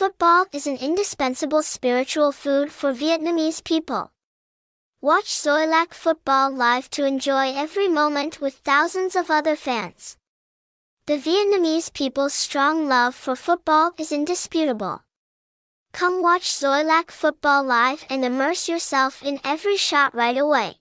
Football is an indispensable spiritual food for Vietnamese people. Watch Xoilac Football live to enjoy every moment with thousands of other fans. The Vietnamese people's strong love for football is indisputable. Come watch Xoilac Football live and immerse yourself in every shot right away.